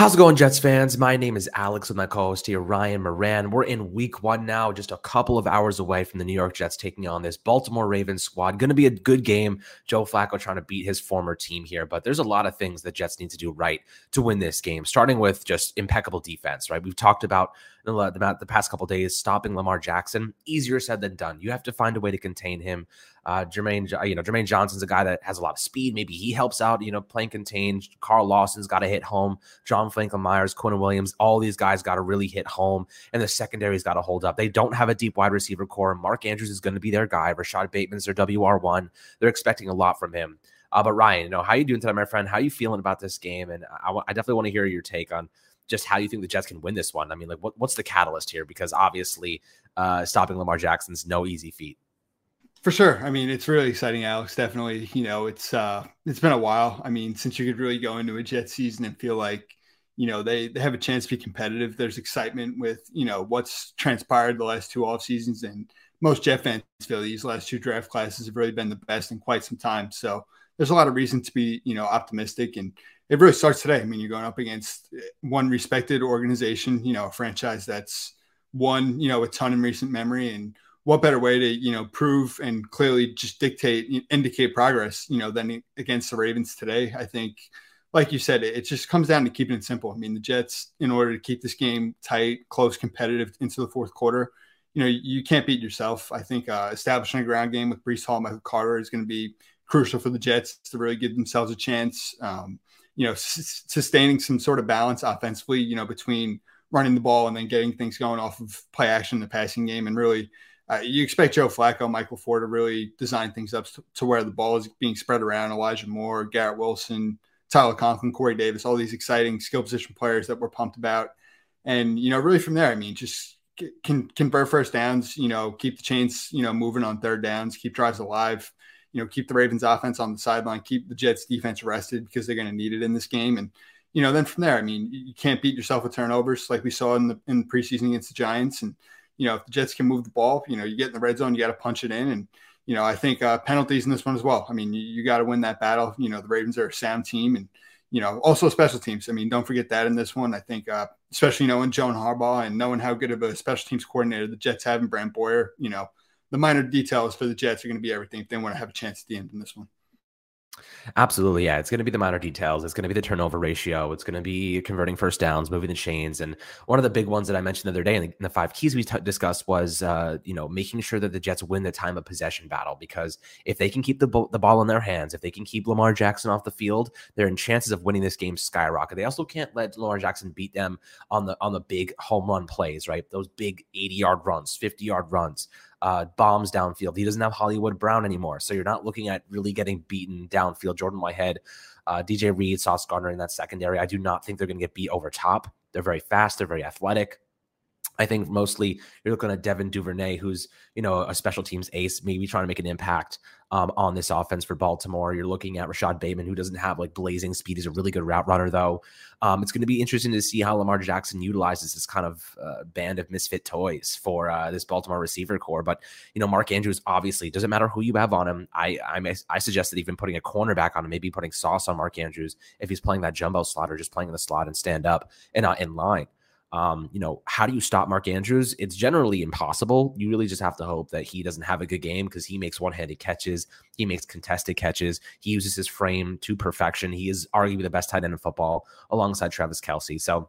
How's it going, Jets fans? My name is Alex with my co host here, Ryan Moran. We're in week one now, just a couple of hours away from the New York Jets taking on this Baltimore Ravens squad. Going to be a good game. Joe Flacco trying to beat his former team here, but there's a lot of things that Jets need to do right to win this game, starting with just impeccable defense, right? We've talked about the, the past couple days stopping Lamar Jackson. Easier said than done. You have to find a way to contain him. Uh, Jermaine, you know, Jermaine Johnson's a guy that has a lot of speed. Maybe he helps out, you know, playing contained. Carl Lawson's got to hit home. John Franklin Myers, Quinnen Williams, all these guys got to really hit home. And the secondary's got to hold up. They don't have a deep wide receiver core. Mark Andrews is going to be their guy. Rashod Bateman's their WR1. They're expecting a lot from him. Uh, but Ryan, you know, how you doing today, my friend? How you feeling about this game? And I, I definitely want to hear your take on just how you think the Jets can win this one. I mean, like, what, what's the catalyst here? Because obviously, uh, stopping Lamar Jackson's no easy feat. For sure. I mean, it's really exciting, Alex. Definitely. You know, it's uh it's been a while. I mean, since you could really go into a Jet season and feel like, you know, they, they have a chance to be competitive. There's excitement with, you know, what's transpired the last two off seasons. And most Jet fans feel these last two draft classes have really been the best in quite some time. So there's a lot of reason to be, you know, optimistic. And it really starts today. I mean, you're going up against one respected organization, you know, a franchise that's won, you know, a ton in recent memory. And what better way to you know prove and clearly just dictate indicate progress you know than against the ravens today? I think like you said it just comes down to keeping it simple. I mean the jets in order to keep this game tight close competitive into the fourth quarter you know you can't beat yourself. I think uh, establishing a ground game with breece hall and michael carter is going to be crucial for the jets to really give themselves a chance. Um, you know s- sustaining some sort of balance offensively you know between running the ball and then getting things going off of play action in the passing game and really uh, you expect Joe Flacco, Mike LaFleur to really design things up to, to, where the ball is being spread around. Elijah Moore, Garrett Wilson, Tyler Conklin, Corey Davis, all these exciting skill position players that we're pumped about. And, you know, really from there, I mean, just can convert first downs, you know, keep the chains, you know, moving on third downs, keep drives alive, you know, keep the Ravens offense on the sideline, keep the Jets defense rested because they're going to need it in this game. And, you know, then from there, I mean, you can't beat yourself with turnovers like we saw in the in the preseason against the Giants. And, you know, if the Jets can move the ball, you know, you get in the red zone, you got to punch it in. And, you know, I think uh, penalties in this one as well. I mean, you, you got to win that battle. You know, the Ravens are a sound team and, you know, also special teams. I mean, don't forget that in this one. I think, uh, especially knowing John Harbaugh and knowing how good of a special teams coordinator the Jets have in Brant Boyer, you know, the minor details for the Jets are going to be everything if they want to have a chance at the end in this one. Absolutely. Yeah. It's going to be the minor details. It's going to be the turnover ratio. It's going to be converting first downs, moving the chains. And one of the big ones that I mentioned the other day in the, in the five keys we t- discussed was, uh, you know, making sure that the Jets win the time of possession battle. Because if they can keep the, bo- the ball in their hands, if they can keep Lamar Jackson off the field, their chances of winning this game skyrocket. They also can't let Lamar Jackson beat them on the on the big home run plays, right? Those big 80 yard runs, 50 yard runs uh, bombs downfield. He doesn't have Hollywood Brown anymore. So you're not looking at really getting beaten downfield. Jordan Whitehead, uh, DJ Reed, Sauce Gardner in that secondary. I do not think they're going to get beat over top. They're very fast. They're very athletic. I think mostly you're looking at Devin Duvernay, who's you know a special teams ace, maybe trying to make an impact um, on this offense for Baltimore. You're looking at Rashod Bateman, who doesn't have like blazing speed. He's a really good route runner, though. Um, it's going to be interesting to see how Lamar Jackson utilizes this kind of uh, band of misfit toys for uh, this Baltimore receiver core. But you know, Mark Andrews obviously doesn't matter who you have on him. I I, I suggested even putting a cornerback on him, maybe putting Sauce on Mark Andrews if he's playing that jumbo slot or just playing in the slot and stand up and not in line. Um, you know, how do you stop Mark Andrews? It's generally impossible. You really just have to hope that he doesn't have a good game because he makes one handed catches, he makes contested catches, he uses his frame to perfection. He is arguably the best tight end in football alongside Travis Kelce. So,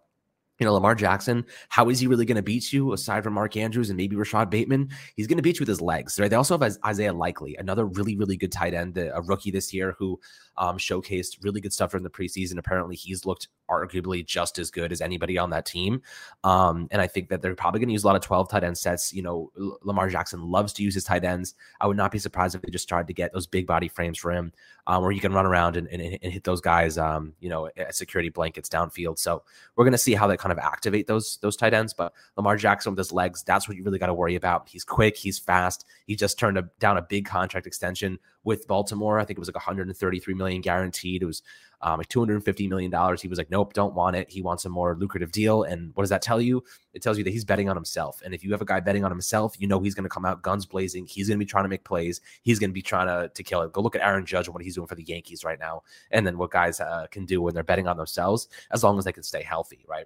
you know, Lamar Jackson, how is he really going to beat you aside from Mark Andrews and maybe Rashod Bateman? He's going to beat you with his legs, right? They also have Isaiah Likely, another really, really good tight end, a rookie this year who um, showcased really good stuff during the preseason. Apparently, he's looked arguably just as good as anybody on that team. Um, and I think that they're probably going to use a lot of 12 tight end sets. You know, Lamar Jackson loves to use his tight ends. I would not be surprised if they just tried to get those big body frames for him um, where he can run around and, and, and hit those guys, um, you know, at security blankets downfield. So we're going to see how they kind of kind of activate those those tight ends. But Lamar Jackson with his legs, that's what you really got to worry about. He's quick, he's fast. He just turned a, down a big contract extension with Baltimore. I think it was like 133 million guaranteed. It was um, like 250 million dollars. He was like, nope, don't want it. He wants a more lucrative deal. And what does that tell you? It tells you that he's betting on himself. And if you have a guy betting on himself, you know he's going to come out guns blazing. He's going to be trying to make plays. He's going to be trying to to kill it. Go look at Aaron Judge and what he's doing for the Yankees right now, and then what guys uh, can do when they're betting on themselves, as long as they can stay healthy, right?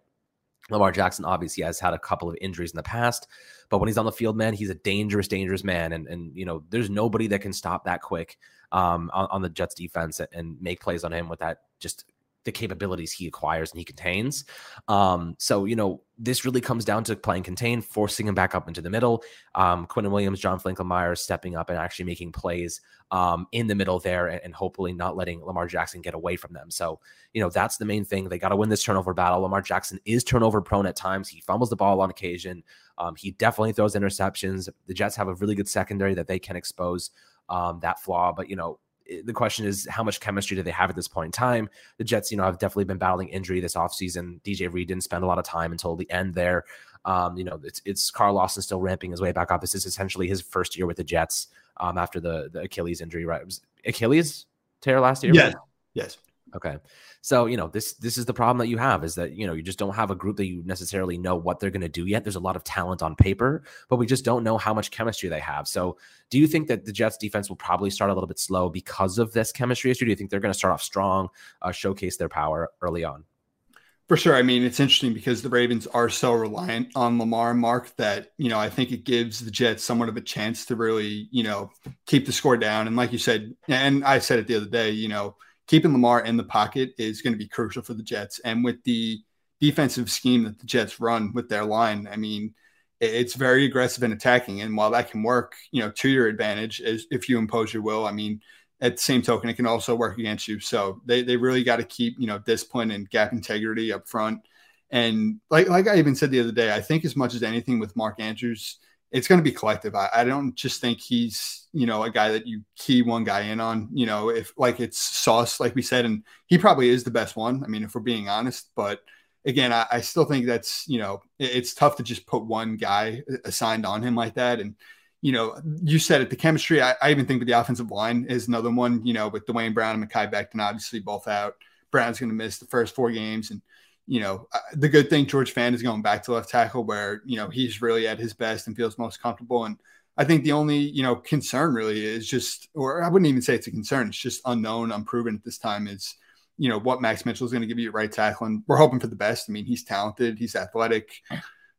Lamar Jackson obviously has had a couple of injuries in the past, but when he's on the field, man, he's a dangerous, dangerous man. And and you know, there's nobody that can stop that quick um, on, on the Jets defense and make plays on him with that just the capabilities he acquires and he contains. Um, so, you know, this really comes down to playing contain, forcing him back up into the middle. Um, Quinnen Williams, John Franklin stepping up and actually making plays um, in the middle there and, and, hopefully not letting Lamar Jackson get away from them. So, you know, that's the main thing. They got to win this turnover battle. Lamar Jackson is turnover prone at times. He fumbles the ball on occasion. Um, he definitely throws interceptions. The Jets have a really good secondary that they can expose um, that flaw. But, you know, the question is how much chemistry do they have at this point in time? The Jets, you know, have definitely been battling injury this offseason. DJ Reed didn't spend a lot of time until the end there. Um, you know, it's it's Carl Lawson still ramping his way back up. This is essentially his first year with the Jets um, after the the Achilles injury, right? It was Achilles tear last year. Yes. Right? Yes. Okay. So, you know, this this is the problem that you have is that, you know, you just don't have a group that you necessarily know what they're going to do yet. There's a lot of talent on paper, but we just don't know how much chemistry they have. So, do you think that the Jets defense will probably start a little bit slow because of this chemistry issue? Do you think they're going to start off strong, uh, showcase their power early on? For sure. I mean, it's interesting because the Ravens are so reliant on Lamar Mark that, you know, I think it gives the Jets somewhat of a chance to really, you know, keep the score down. And like you said, and I said it the other day, you know, keeping Lamar in the pocket is going to be crucial for the Jets. And with the defensive scheme that the Jets run with their line, I mean, it's very aggressive and attacking. And while that can work, you know, to your advantage is if you impose your will, I mean, at the same token, it can also work against you. So they, they really got to keep, you know, discipline and gap integrity up front. And like, like I even said the other day, I think as much as anything with Mark Andrews, it's going to be collective. I, I, don't just think he's, you know, a guy that you key one guy in on, you know, if like it's sauce, like we said, and he probably is the best one. I mean, if we're being honest, but again, I, I still think that's, you know, it, it's tough to just put one guy uh, assigned on him like that. And, you know, you said it, the chemistry, I, I even think that the offensive line is another one, you know, with Duane Brown and Mekhi Becton, obviously both out. Brown's going to miss the first four games. And, you know, uh, the good thing George Fant is going back to left tackle where, you know, he's really at his best and feels most comfortable. And I think the only, you know, concern really is just, or I wouldn't even say it's a concern. It's just unknown, unproven at this time is, you know, what Max Mitchell is going to give you at right tackle. And we're hoping for the best. I mean, he's talented, he's athletic.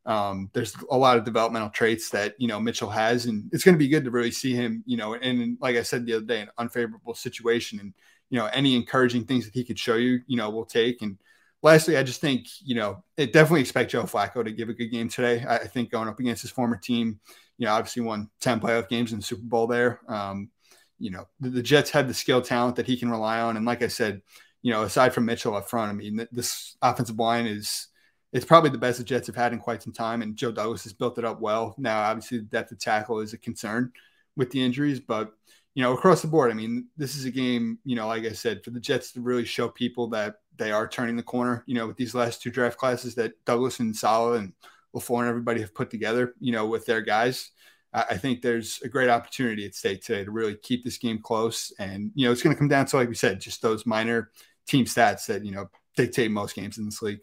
Um, there's a lot of developmental traits that, you know, Mitchell has. And it's going to be good to really see him, you know, and like I said the other day, an unfavorable situation. And, you know, any encouraging things that he could show you, you know, we'll take. And, lastly, I just think, you know, it definitely expect Joe Flacco to give a good game today. I, I think going up against his former team, you know, obviously won 10 playoff games in the Super Bowl there. Um, you know, the, the, Jets have the skill talent that he can rely on. And like I said, you know, aside from Mitchell up front, I mean, this offensive line is it's probably the best the Jets have had in quite some time. And Joe Douglas has built it up well. Now, obviously, the depth of tackle is a concern with the injuries, but you know, across the board, I mean, this is a game, you know, like I said, for the Jets to really show people that they are turning the corner, you know, with these last two draft classes that Douglas and Saleh and LaFleur and everybody have put together, you know, with their guys. I think there's a great opportunity at stake today to really keep this game close. And, you know, it's going to come down to, like we said, just those minor team stats that, you know, dictate most games in this league.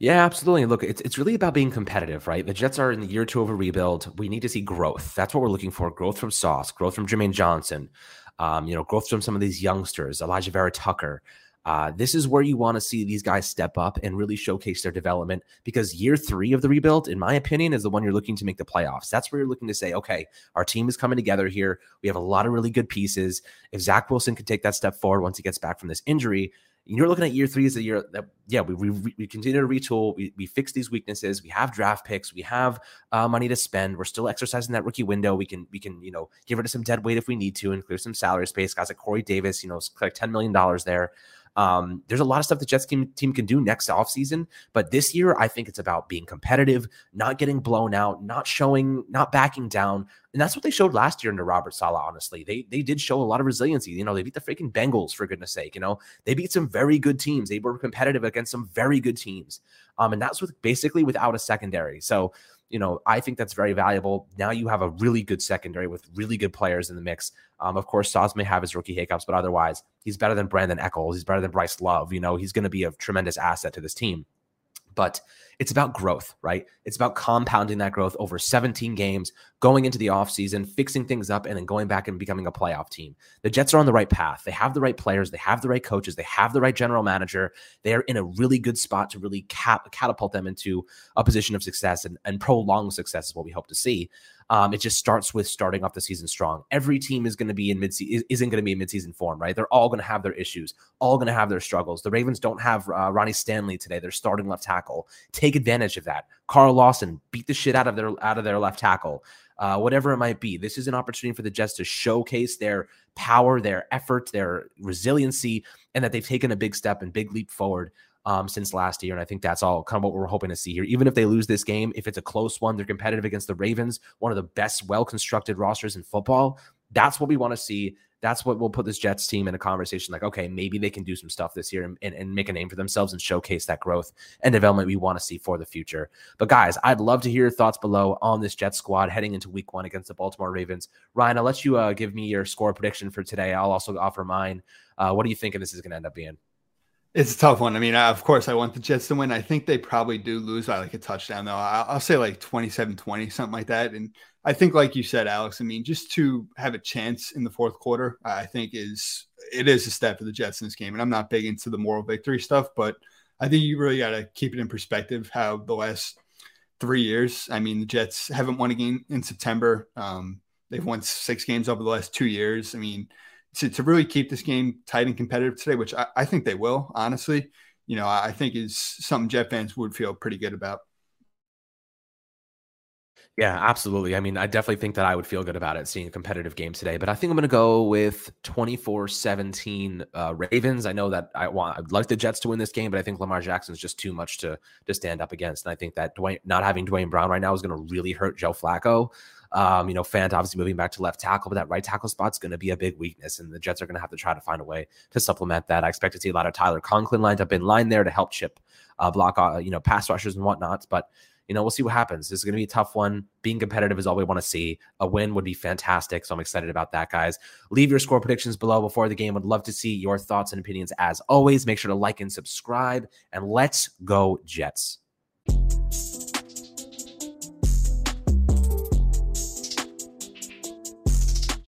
Yeah, absolutely. Look, it's it's really about being competitive, right? The Jets are in the year two of a rebuild. We need to see growth. That's what we're looking for: growth from Sauce, growth from Jermaine Johnson, um, you know, growth from some of these youngsters, Alijah Vera-Tucker. Uh, this is where you want to see these guys step up and really showcase their development because year three of the rebuild, in my opinion, is the one you're looking to make the playoffs. That's where you're looking to say, okay, our team is coming together here. We have a lot of really good pieces. If Zach Wilson can take that step forward once he gets back from this injury, you're looking at year three as a year that yeah we, we, we continue to retool. We, we fix these weaknesses. We have draft picks. We have uh, money to spend. We're still exercising that rookie window. We can we can you know give rid of some dead weight if we need to and clear some salary space. Guys like corey davis you know like 10 million dollars there um, there's a lot of stuff the Jets team, team can do next offseason, but this year I think it's about being competitive, not getting blown out, not showing, not backing down. And that's what they showed last year under Robert Saleh, honestly. They they did show a lot of resiliency. You know, they beat the freaking Bengals for goodness sake. You know, they beat some very good teams. They were competitive against some very good teams. Um, and that's with basically without a secondary. So, you know, I think that's very valuable. Now you have a really good secondary with really good players in the mix. Um, of course, Sauce may have his rookie hiccups, but otherwise, he's better than Brandin Echols. He's better than Bryce Love. You know, he's going to be a tremendous asset to this team. But it's about growth, right? It's about compounding that growth over 17 games, going into the offseason, fixing things up, and then going back and becoming a playoff team. The Jets are on the right path. They have the right players, they have the right coaches, they have the right general manager. They're in a really good spot to really cap- catapult them into a position of success and, and prolonged success is what we hope to see. Um, it just starts with starting off the season strong. Every team is going to be in mid isn't going to be in midseason form, right? They're all going to have their issues, all going to have their struggles. The Ravens don't have uh, Ronnie Stanley today. They're starting left tackle. Take advantage of that. Carl Lawson beat the shit out of their out of their left tackle. Uh, whatever it might be, this is an opportunity for the Jets to showcase their power, their effort, their resiliency, and that they've taken a big step and big leap forward um, since last year. And I think that's all kind of what we're hoping to see here. Even if they lose this game, if it's a close one, they're competitive against the Ravens, one of the best, well constructed rosters in football. That's what we want to see. That's what will put this Jets team in a conversation like, okay, maybe they can do some stuff this year and, and, and make a name for themselves and showcase that growth and development we want to see for the future. But guys, I'd love to hear your thoughts below on this Jets squad heading into week one against the Baltimore Ravens. Ryan, I'll let you uh, give me your score prediction for today. I'll also offer mine. Uh, what are you thinking this is going to end up being? It's a tough one. I mean, of course, I want the Jets to win. I think they probably do lose by like a touchdown, though. I'll, say like 27 20, something like that. And I think, like you said, Alex, I mean, just to have a chance in the fourth quarter, I think is it is a step for the Jets in this game. And I'm not big into the moral victory stuff, but I think you really got to keep it in perspective how the last three years, I mean, the Jets haven't won a game in September. Um, they've won six games over the last two years. I mean, to, to really keep this game tight and competitive today, which I, I think they will, honestly, you know, I think is something Jet fans would feel pretty good about. Yeah, absolutely. I mean, I definitely think that I would feel good about it seeing a competitive game today, but I think I'm going to go with 24 17 uh, Ravens. I know that I want, I'd like the Jets to win this game, but I think Lamar Jackson is just too much to, to stand up against. And I think that Duane, not having Duane Brown right now is going to really hurt Joe Flacco. Um, you know, Fant obviously moving back to left tackle, but that right tackle spot's going to be a big weakness, and the Jets are going to have to try to find a way to supplement that. I expect to see a lot of Tyler Conklin lined up in line there to help chip uh, block, uh, you know, pass rushers and whatnot. But you know, we'll see what happens. This is going to be a tough one. Being competitive is all we want to see. A win would be fantastic. So I'm excited about that, guys. Leave your score predictions below before the game. Would love to see your thoughts and opinions as always. Make sure to like and subscribe, and let's go, Jets.